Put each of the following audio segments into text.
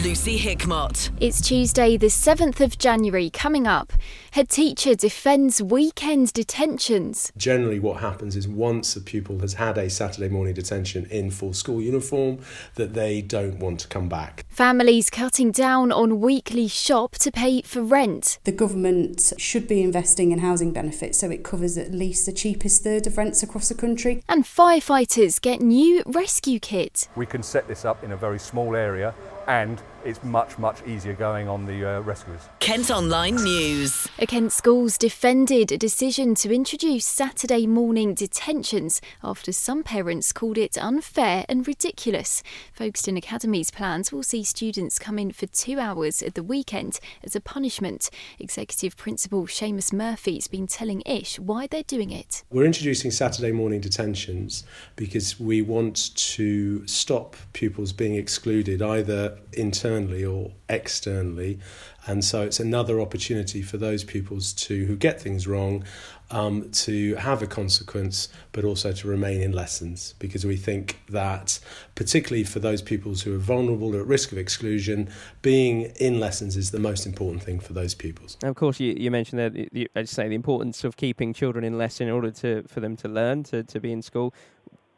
Lucy Hickmott. It's Tuesday, the 7th of January, coming up. Head teacher defends weekend detentions. Generally, what happens is once a pupil has had a Saturday morning detention in full school uniform, that they don't want to come back. Families cutting down on weekly shop to pay for rent. The government should be investing in housing benefits so it covers at least the cheapest third of rents across the country. And firefighters get new rescue kit. We can set this up in a very small area and it's much, much easier going on the uh, rescuers. Kent Online News. A Kent schools defended a decision to introduce Saturday morning detentions after some parents called it unfair and ridiculous. Folkestone Academy's plans will see students come in for two hours at the weekend as a punishment. Executive Principal Seamus Murphy's been telling Ish why they're doing it. We're introducing Saturday morning detentions because we want to stop pupils being excluded either internally or externally. And so it's another opportunity for those pupils to who get things wrong um, to have a consequence, but also to remain in lessons because we think that, particularly for those pupils who are vulnerable or at risk of exclusion, being in lessons is the most important thing for those pupils. of course, you, you mentioned that you, I'd say the importance of keeping children in lesson in order to for them to learn to, to be in school.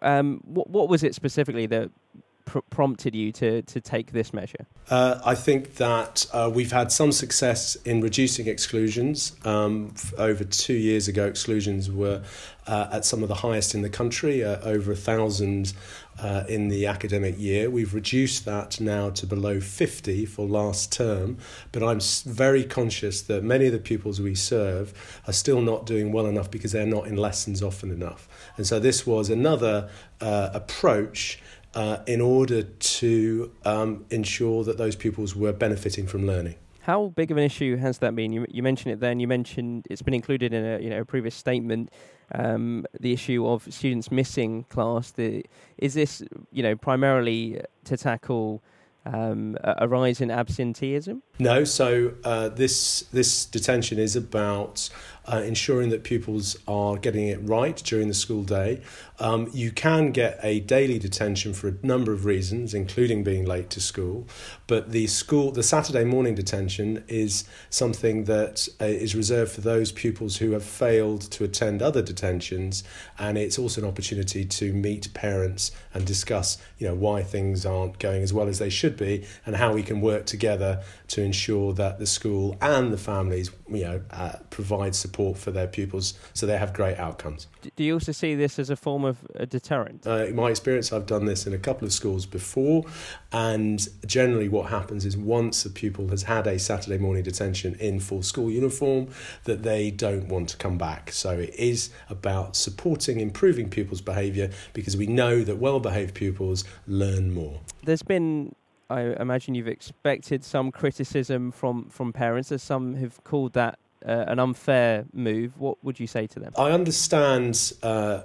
Um, what, what was it specifically that pr- prompted you to, to take this measure? Uh, I think that uh, we've had some success in reducing exclusions. Um, over two years ago, exclusions were uh, at some of the highest in the country, uh, over a thousand uh, in the academic year. We've reduced that now to below 50 for last term, but I'm very conscious that many of the pupils we serve are still not doing well enough because they're not in lessons often enough. And so this was another uh, approach uh, in order to um, ensure that those pupils were benefiting from learning. How big of an issue has that been? You, you mentioned it then. You mentioned it's been included in a you know a previous statement. Um, the issue of students missing class. The, is this you know primarily to tackle um, a rise in absenteeism? No. So uh, this this detention is about uh, ensuring that pupils are getting it right during the school day. Um, you can get a daily detention for a number of reasons, including being late to school. But the school, the Saturday morning detention is something that uh, is reserved for those pupils who have failed to attend other detentions, and it's also an opportunity to meet parents and discuss, you know, why things aren't going as well as they should be, and how we can work together to ensure that the school and the families, you know, uh, provide support support for their pupils so they have great outcomes. Do you also see this as a form of a deterrent? Uh, in my experience, I've done this in a couple of schools before, and generally, what happens is once a pupil has had a Saturday morning detention in full school uniform, that they don't want to come back. So it is about supporting, improving pupils' behaviour because we know that well behaved pupils learn more. There's been I imagine you've expected some criticism from, from parents, as some have called that uh, an unfair move, what would you say to them? I understand uh,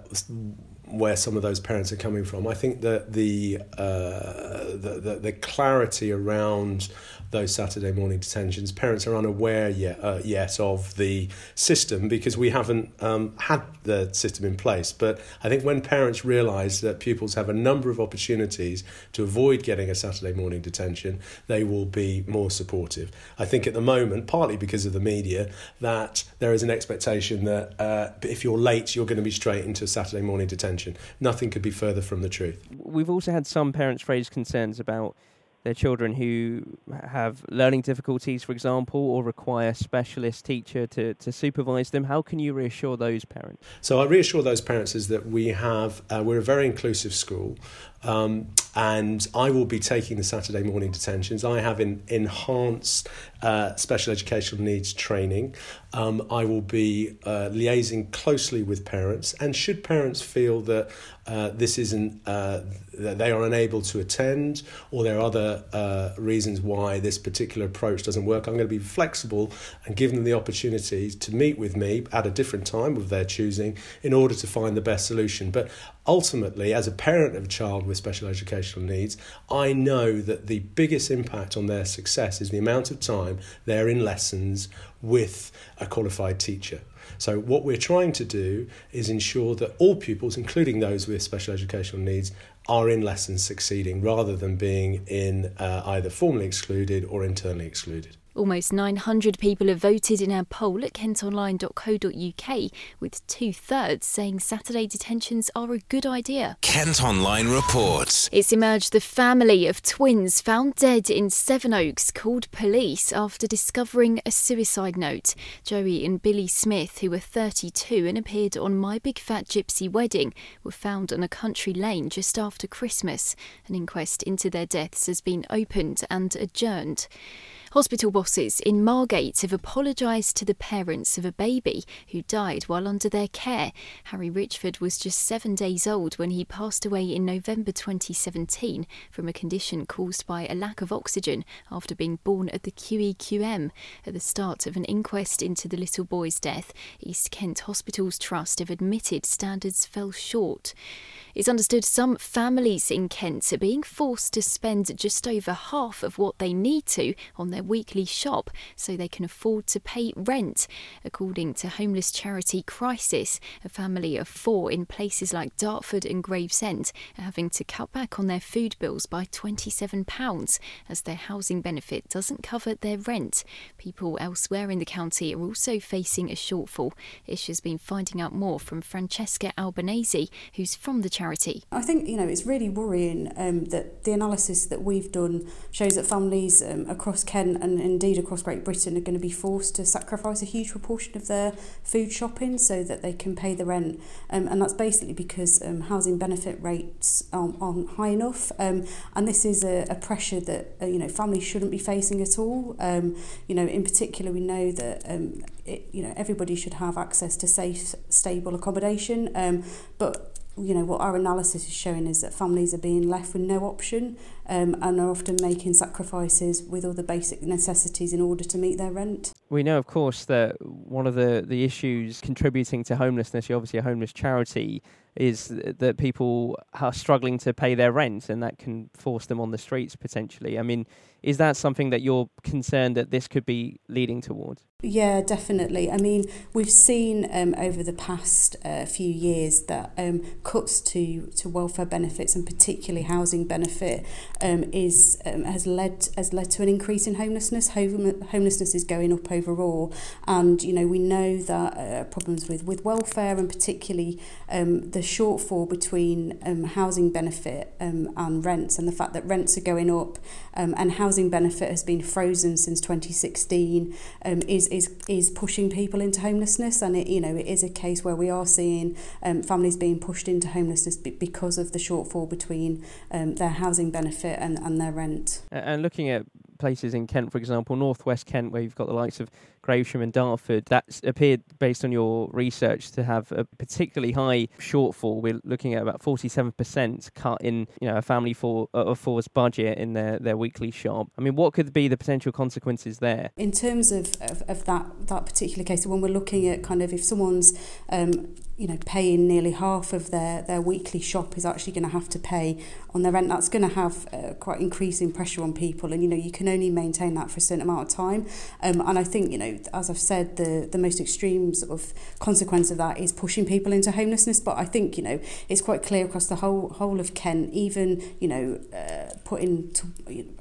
where some of those parents are coming from. I think that the, uh, the, the, the clarity around those Saturday morning detentions, parents are unaware yet uh, yet of the system because we haven't um, had the system in place. But I think when parents realise that pupils have a number of opportunities to avoid getting a Saturday morning detention, they will be more supportive. I think at the moment, partly because of the media, that there is an expectation that uh, if you're late, you're going to be straight into a Saturday morning detention. Nothing could be further from the truth. We've also had some parents raise concerns about their children who have learning difficulties, for example, or require a specialist teacher to, to supervise them. How can you reassure those parents? So I reassure those parents is that we have uh, we're a very inclusive school, um, and I will be taking the Saturday morning detentions. I have an enhanced uh, special educational needs training. Um, I will be uh, liaising closely with parents, and should parents feel that uh, this isn't uh, that they are unable to attend, or there are other uh, reasons why this particular approach doesn't work, I'm going to be flexible and give them the opportunity to meet with me at a different time of their choosing in order to find the best solution. But ultimately, as a parent of a child with special needs, I know that the biggest impact on their success is the amount of time they're in lessons with a qualified teacher. So, what we're trying to do is ensure that all pupils, including those with special educational needs, are in lessons succeeding rather than being in uh, either formally excluded or internally excluded. Almost 900 people have voted in our poll at kentonline.co.uk, with two thirds saying Saturday detentions are a good idea. Kent Online reports. It's emerged the family of twins found dead in Sevenoaks called police after discovering a suicide note. Joey and Billy Smith, who were 32 and appeared on My Big Fat Gypsy Wedding, were found on a country lane just after Christmas. An inquest into their deaths has been opened and adjourned. Hospital bosses in Margate have apologised to the parents of a baby who died while under their care. Harry Richford was just seven days old when he passed away in November 2017 from a condition caused by a lack of oxygen after being born at the QEQM. At the start of an inquest into the little boy's death, East Kent Hospitals Trust have admitted standards fell short. It's understood some families in Kent are being forced to spend just over half of what they need to on their weekly shop so they can afford to pay rent. According to homeless charity Crisis, a family of four in places like Dartford and Gravesend are having to cut back on their food bills by £27 as their housing benefit doesn't cover their rent. People elsewhere in the county are also facing a shortfall. Ish has been finding out more from Francesca Albanese, who's from the charity. I think you know it's really worrying um, that the analysis that we've done shows that families um, across Kent and indeed across Great Britain are going to be forced to sacrifice a huge proportion of their food shopping so that they can pay the rent, um, and that's basically because um, housing benefit rates aren't, aren't high enough, um, and this is a, a pressure that uh, you know families shouldn't be facing at all. Um, you know, in particular, we know that um, it, you know everybody should have access to safe, stable accommodation, um, but you know what our analysis is showing is that families are being left with no option um, and are often making sacrifices with all the basic necessities in order to meet their rent. We know, of course, that one of the, the issues contributing to homelessness, you're obviously a homeless charity, is that people are struggling to pay their rent and that can force them on the streets potentially. I mean, is that something that you're concerned that this could be leading towards? Yeah, definitely. I mean, we've seen um, over the past uh, few years that um, cuts to, to welfare benefits and particularly housing benefit um, is um, has led has led to an increase in homelessness. Home, homelessness is going up overall, and you know we know that uh, problems with with welfare and particularly um, the shortfall between um, housing benefit um, and rents, and the fact that rents are going up um, and housing benefit has been frozen since 2016 um, is is is pushing people into homelessness, and it you know it is a case where we are seeing um, families being pushed into homelessness because of the shortfall between um, their housing benefit and, and their rent. And looking at places in Kent, for example, northwest Kent, where you've got the likes of Gravesham and Dartford, that's appeared, based on your research, to have a particularly high shortfall. We're looking at about 47% cut in, you know, a family for, uh, of four's budget in their, their weekly shop. I mean, what could be the potential consequences there? In terms of, of, of that, that particular case, when we're looking at kind of if someone's um, you know, paying nearly half of their, their weekly shop is actually going to have to pay on their rent. That's going to have uh, quite increasing pressure on people, and you know, you can only maintain that for a certain amount of time. Um, and I think, you know, as I've said, the the most extreme sort of consequence of that is pushing people into homelessness. But I think, you know, it's quite clear across the whole whole of Kent, even you know, uh, putting to,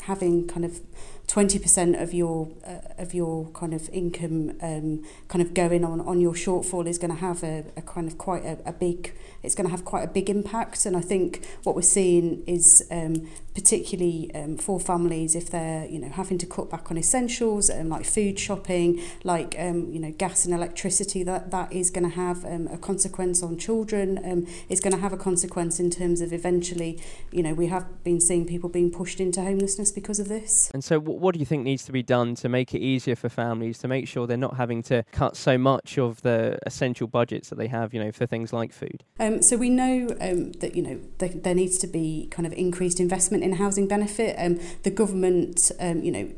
having kind of 20% of your uh, of your kind of income um, kind of going on on your shortfall is going to have a, a kind of quite a, a big it's going to have quite a big impact. And I think what we're seeing is um, particularly um, for families if they're you know having to cut back on essentials um, like food shopping like um, you know gas and electricity that that is going to have um, a consequence on children um, it's going to have a consequence in terms of eventually you know we have been seeing people being pushed into homelessness because of this and so what do you think needs to be done to make it easier for families to make sure they're not having to cut so much of the essential budgets that they have, you know, for things like food? Um, so we know um, that you know there, there needs to be kind of increased investment in housing benefit. Um, the government, um, you know.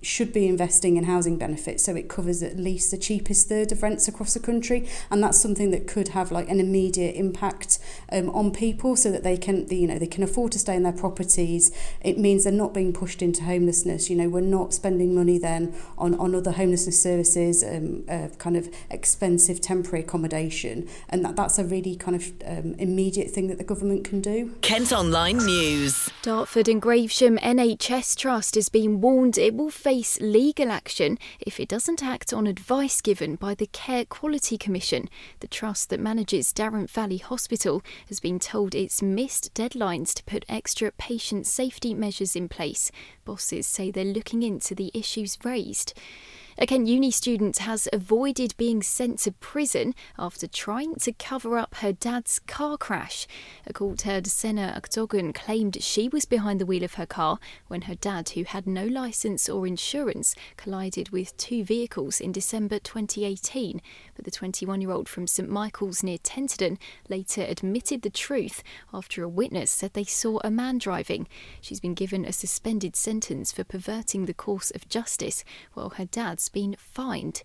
Should be investing in housing benefits so it covers at least the cheapest third of rents across the country. And that's something that could have like an immediate impact um, on people so that they can you know they can afford to stay in their properties. It means they're not being pushed into homelessness. You know we're not spending money then on on other homelessness services um, uh, kind of expensive temporary accommodation. And that that's a really kind of um, immediate thing that the government can do. Kent Online News. Dartford and Gravesham NHS Trust has been warned it will face legal action if it doesn't act on advice given by the Care Quality Commission. The trust that manages Darent Valley Hospital has been told it's missed deadlines to put extra patient safety measures in place. Bosses say they're looking into the issues raised. A Kent Uni student has avoided being sent to prison after trying to cover up her dad's car crash. A court heard Senna Octogon claimed she was behind the wheel of her car when her dad, who had no licence or insurance, collided with two vehicles in December 2018. But the 21 year old from St Michael's near Tenterden later admitted the truth after a witness said they saw a man driving. She's been given a suspended sentence for perverting the course of justice, while her dad's been fined.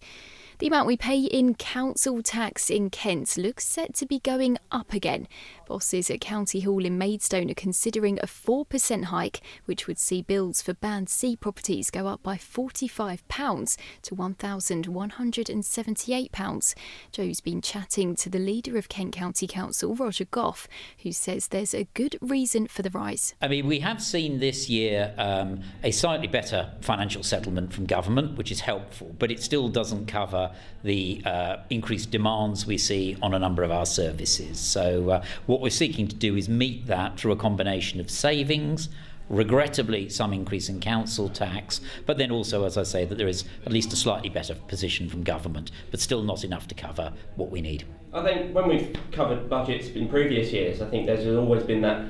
The amount we pay in council tax in Kent looks set to be going up again. Bosses at County Hall in Maidstone are considering a 4% hike, which would see bills for Band C properties go up by £45 to £1,178. Joe's been chatting to the leader of Kent County Council, Roger Gough, who says there's a good reason for the rise. I mean, we have seen this year um, a slightly better financial settlement from government, which is helpful, but it still doesn't cover the uh, increased demands we see on a number of our services. So, uh, what we're seeking to do is meet that through a combination of savings. Regrettably, some increase in council tax, but then also, as I say, that there is at least a slightly better position from government, but still not enough to cover what we need. I think when we've covered budgets in previous years, I think there's always been that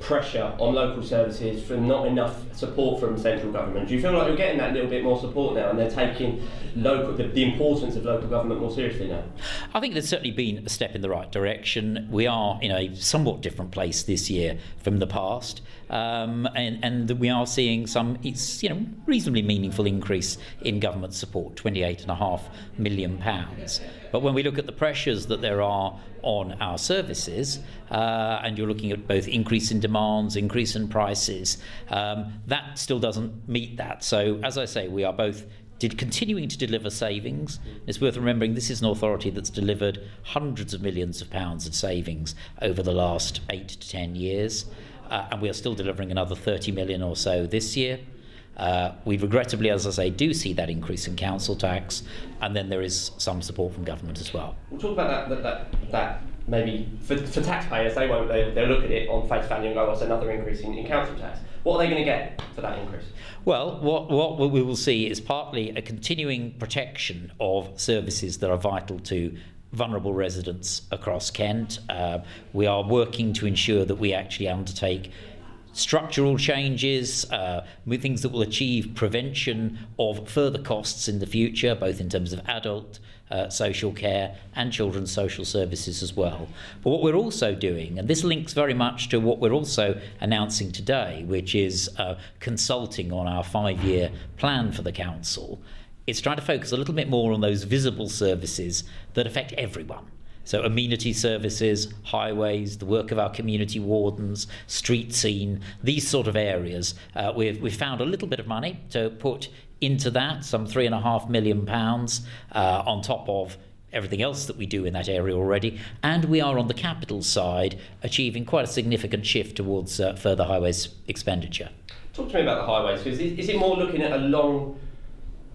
pressure on local services for not enough support from central government. Do you feel like you're getting that little bit more support now and they're taking local the, the importance of local government more seriously now? I think there's certainly been a step in the right direction. We are in a somewhat different place this year from the past. Um, and, and we are seeing some, it's, you know, reasonably meaningful increase in government support, 28.5 million pounds. But when we look at the pressures that there are on our services, uh, and you're looking at both increase in demands, increase in prices, um, that still doesn't meet that. So, as I say, we are both did continuing to deliver savings. It's worth remembering this is an authority that's delivered hundreds of millions of pounds of savings over the last eight to ten years, uh, and we are still delivering another 30 million or so this year. Uh, we regrettably, as I say, do see that increase in council tax, and then there is some support from government as well. We'll talk about that. That, that, that maybe for, for taxpayers, they won't. They, they'll look at it on face value and go, "What's another increase in, in council tax?" What are they going to get for that increase? Well, what, what we will see is partly a continuing protection of services that are vital to vulnerable residents across Kent. Uh, we are working to ensure that we actually undertake structural changes, uh, things that will achieve prevention of further costs in the future, both in terms of adult uh, social care and children's social services as well. But what we're also doing, and this links very much to what we're also announcing today, which is uh, consulting on our five year plan for the Council, it's trying to focus a little bit more on those visible services that affect everyone. So, amenity services, highways, the work of our community wardens, street scene, these sort of areas. Uh, we've, we've found a little bit of money to put into that, some three and a half million pounds uh, on top of everything else that we do in that area already. And we are on the capital side achieving quite a significant shift towards uh, further highways expenditure. Talk to me about the highways, because is, is it more looking at a long,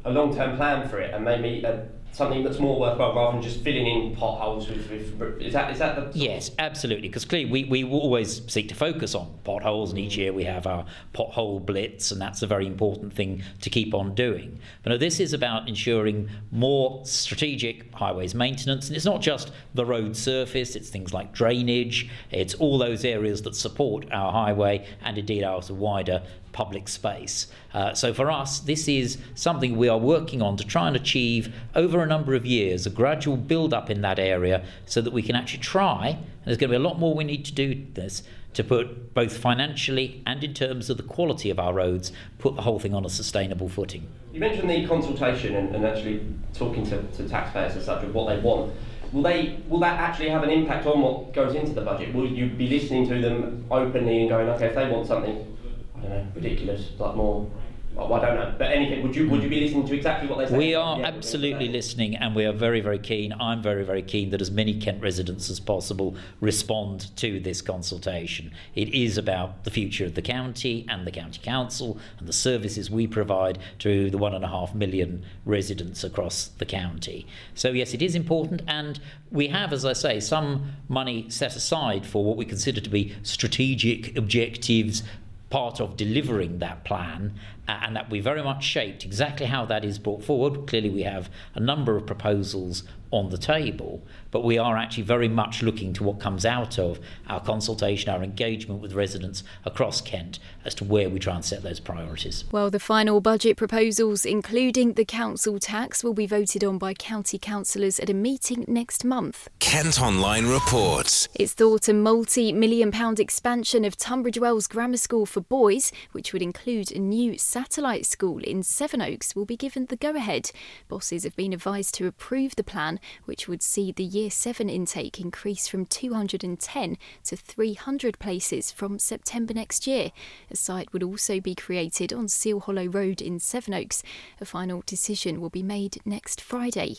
a long-term plan for it, and maybe a something that's more worthwhile rather than just filling in potholes with, with is that is that the yes absolutely because clearly we, we always seek to focus on potholes and each year we have our pothole blitz and that's a very important thing to keep on doing. But no, this is about ensuring more strategic highways maintenance and it's not just the road surface it's things like drainage it's all those areas that support our highway and indeed our wider public space. Uh, so for us, this is something we are working on to try and achieve over a number of years, a gradual build up in that area so that we can actually try, and there's going to be a lot more we need to do this, to put both financially and in terms of the quality of our roads, put the whole thing on a sustainable footing. You mentioned the consultation and, and actually talking to, to taxpayers as such of what they want. Will they will that actually have an impact on what goes into the budget? Will you be listening to them openly and going, okay, if they want something, I don't know, ridiculous, like more well, I don't know, but anything. Would you would you be hmm. listening to exactly what they say? We are absolutely listening, and we are very very keen. I'm very very keen that as many Kent residents as possible respond to this consultation. It is about the future of the county and the county council and the services we provide to the one and a half million residents across the county. So yes, it is important, and we have, as I say, some money set aside for what we consider to be strategic objectives part of delivering that plan and that we very much shaped exactly how that is brought forward. Clearly, we have a number of proposals on the table, but we are actually very much looking to what comes out of our consultation, our engagement with residents across Kent as to where we try and set those priorities. Well, the final budget proposals, including the council tax, will be voted on by county councillors at a meeting next month. Kent Online reports. It's thought a multi million pound expansion of Tunbridge Wells Grammar School for Boys, which would include a new satellite school in Sevenoaks, will be given the go ahead. Bosses have been advised to approve the plan which would see the Year 7 intake increase from 210 to 300 places from September next year. A site would also be created on Seal Hollow Road in Sevenoaks. A final decision will be made next Friday.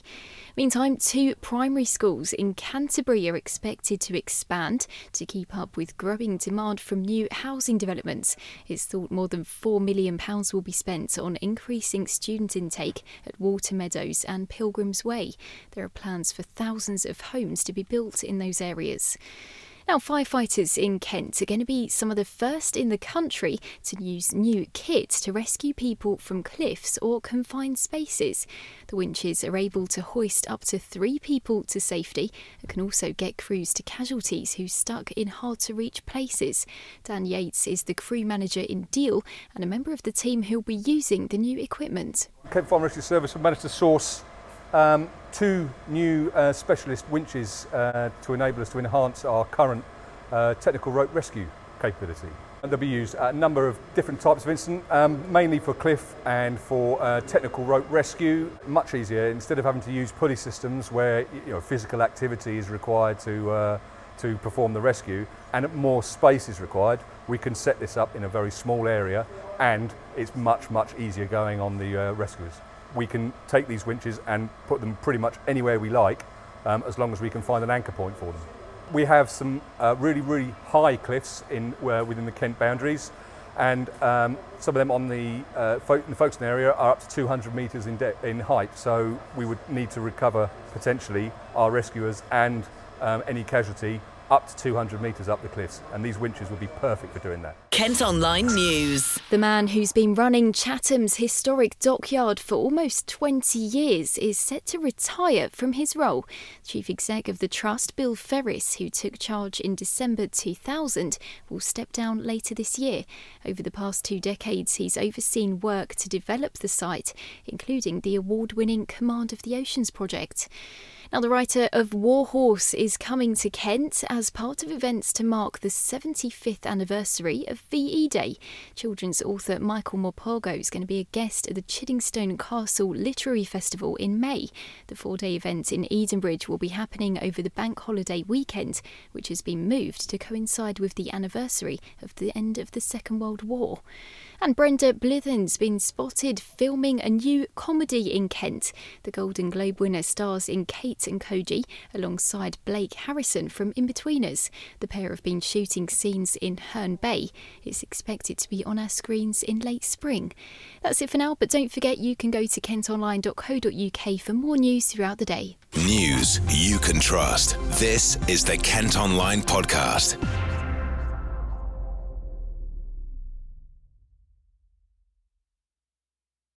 Meantime, two primary schools in Canterbury are expected to expand to keep up with growing demand from new housing developments. It's thought more than £4 million will be spent on increasing student intake at Water Meadows and Pilgrims Way. There are plans for thousands of homes to be built in those areas. Now, firefighters in Kent are going to be some of the first in the country to use new kits to rescue people from cliffs or confined spaces. The winches are able to hoist up to three people to safety and can also get crews to casualties who stuck in hard to reach places. Dan Yates is the crew manager in Deal and a member of the team who'll be using the new equipment. Kent Fire Rescue Service managed to source um, two new uh, specialist winches uh, to enable us to enhance our current uh, technical rope rescue capability. And they'll be used at a number of different types of incident, um, mainly for cliff and for uh, technical rope rescue. Much easier instead of having to use pulley systems where you know, physical activity is required to, uh, to perform the rescue and more space is required. We can set this up in a very small area and it's much, much easier going on the uh, rescuers we can take these winches and put them pretty much anywhere we like um, as long as we can find an anchor point for them. We have some uh, really, really high cliffs in, uh, within the Kent boundaries and um, some of them on the, uh, in the Folkestone area are up to 200 metres in, in height so we would need to recover potentially our rescuers and um, any casualty up to 200 metres up the cliffs, and these winches would be perfect for doing that. Kent Online News. The man who's been running Chatham's historic dockyard for almost 20 years is set to retire from his role. Chief Exec of the Trust, Bill Ferris, who took charge in December 2000, will step down later this year. Over the past two decades, he's overseen work to develop the site, including the award winning Command of the Oceans project. Now, the writer of War Horse is coming to Kent as part of events to mark the 75th anniversary of VE Day. Children's author Michael Morpurgo is going to be a guest at the Chiddingstone Castle Literary Festival in May. The four day event in Edenbridge will be happening over the bank holiday weekend, which has been moved to coincide with the anniversary of the end of the Second World War. And Brenda Blethyn's been spotted filming a new comedy in Kent. The Golden Globe winner stars in Kate and Koji alongside Blake Harrison from Inbetweeners. The pair have been shooting scenes in Herne Bay. It's expected to be on our screens in late spring. That's it for now, but don't forget you can go to kentonline.co.uk for more news throughout the day. News you can trust. This is the Kent Online Podcast.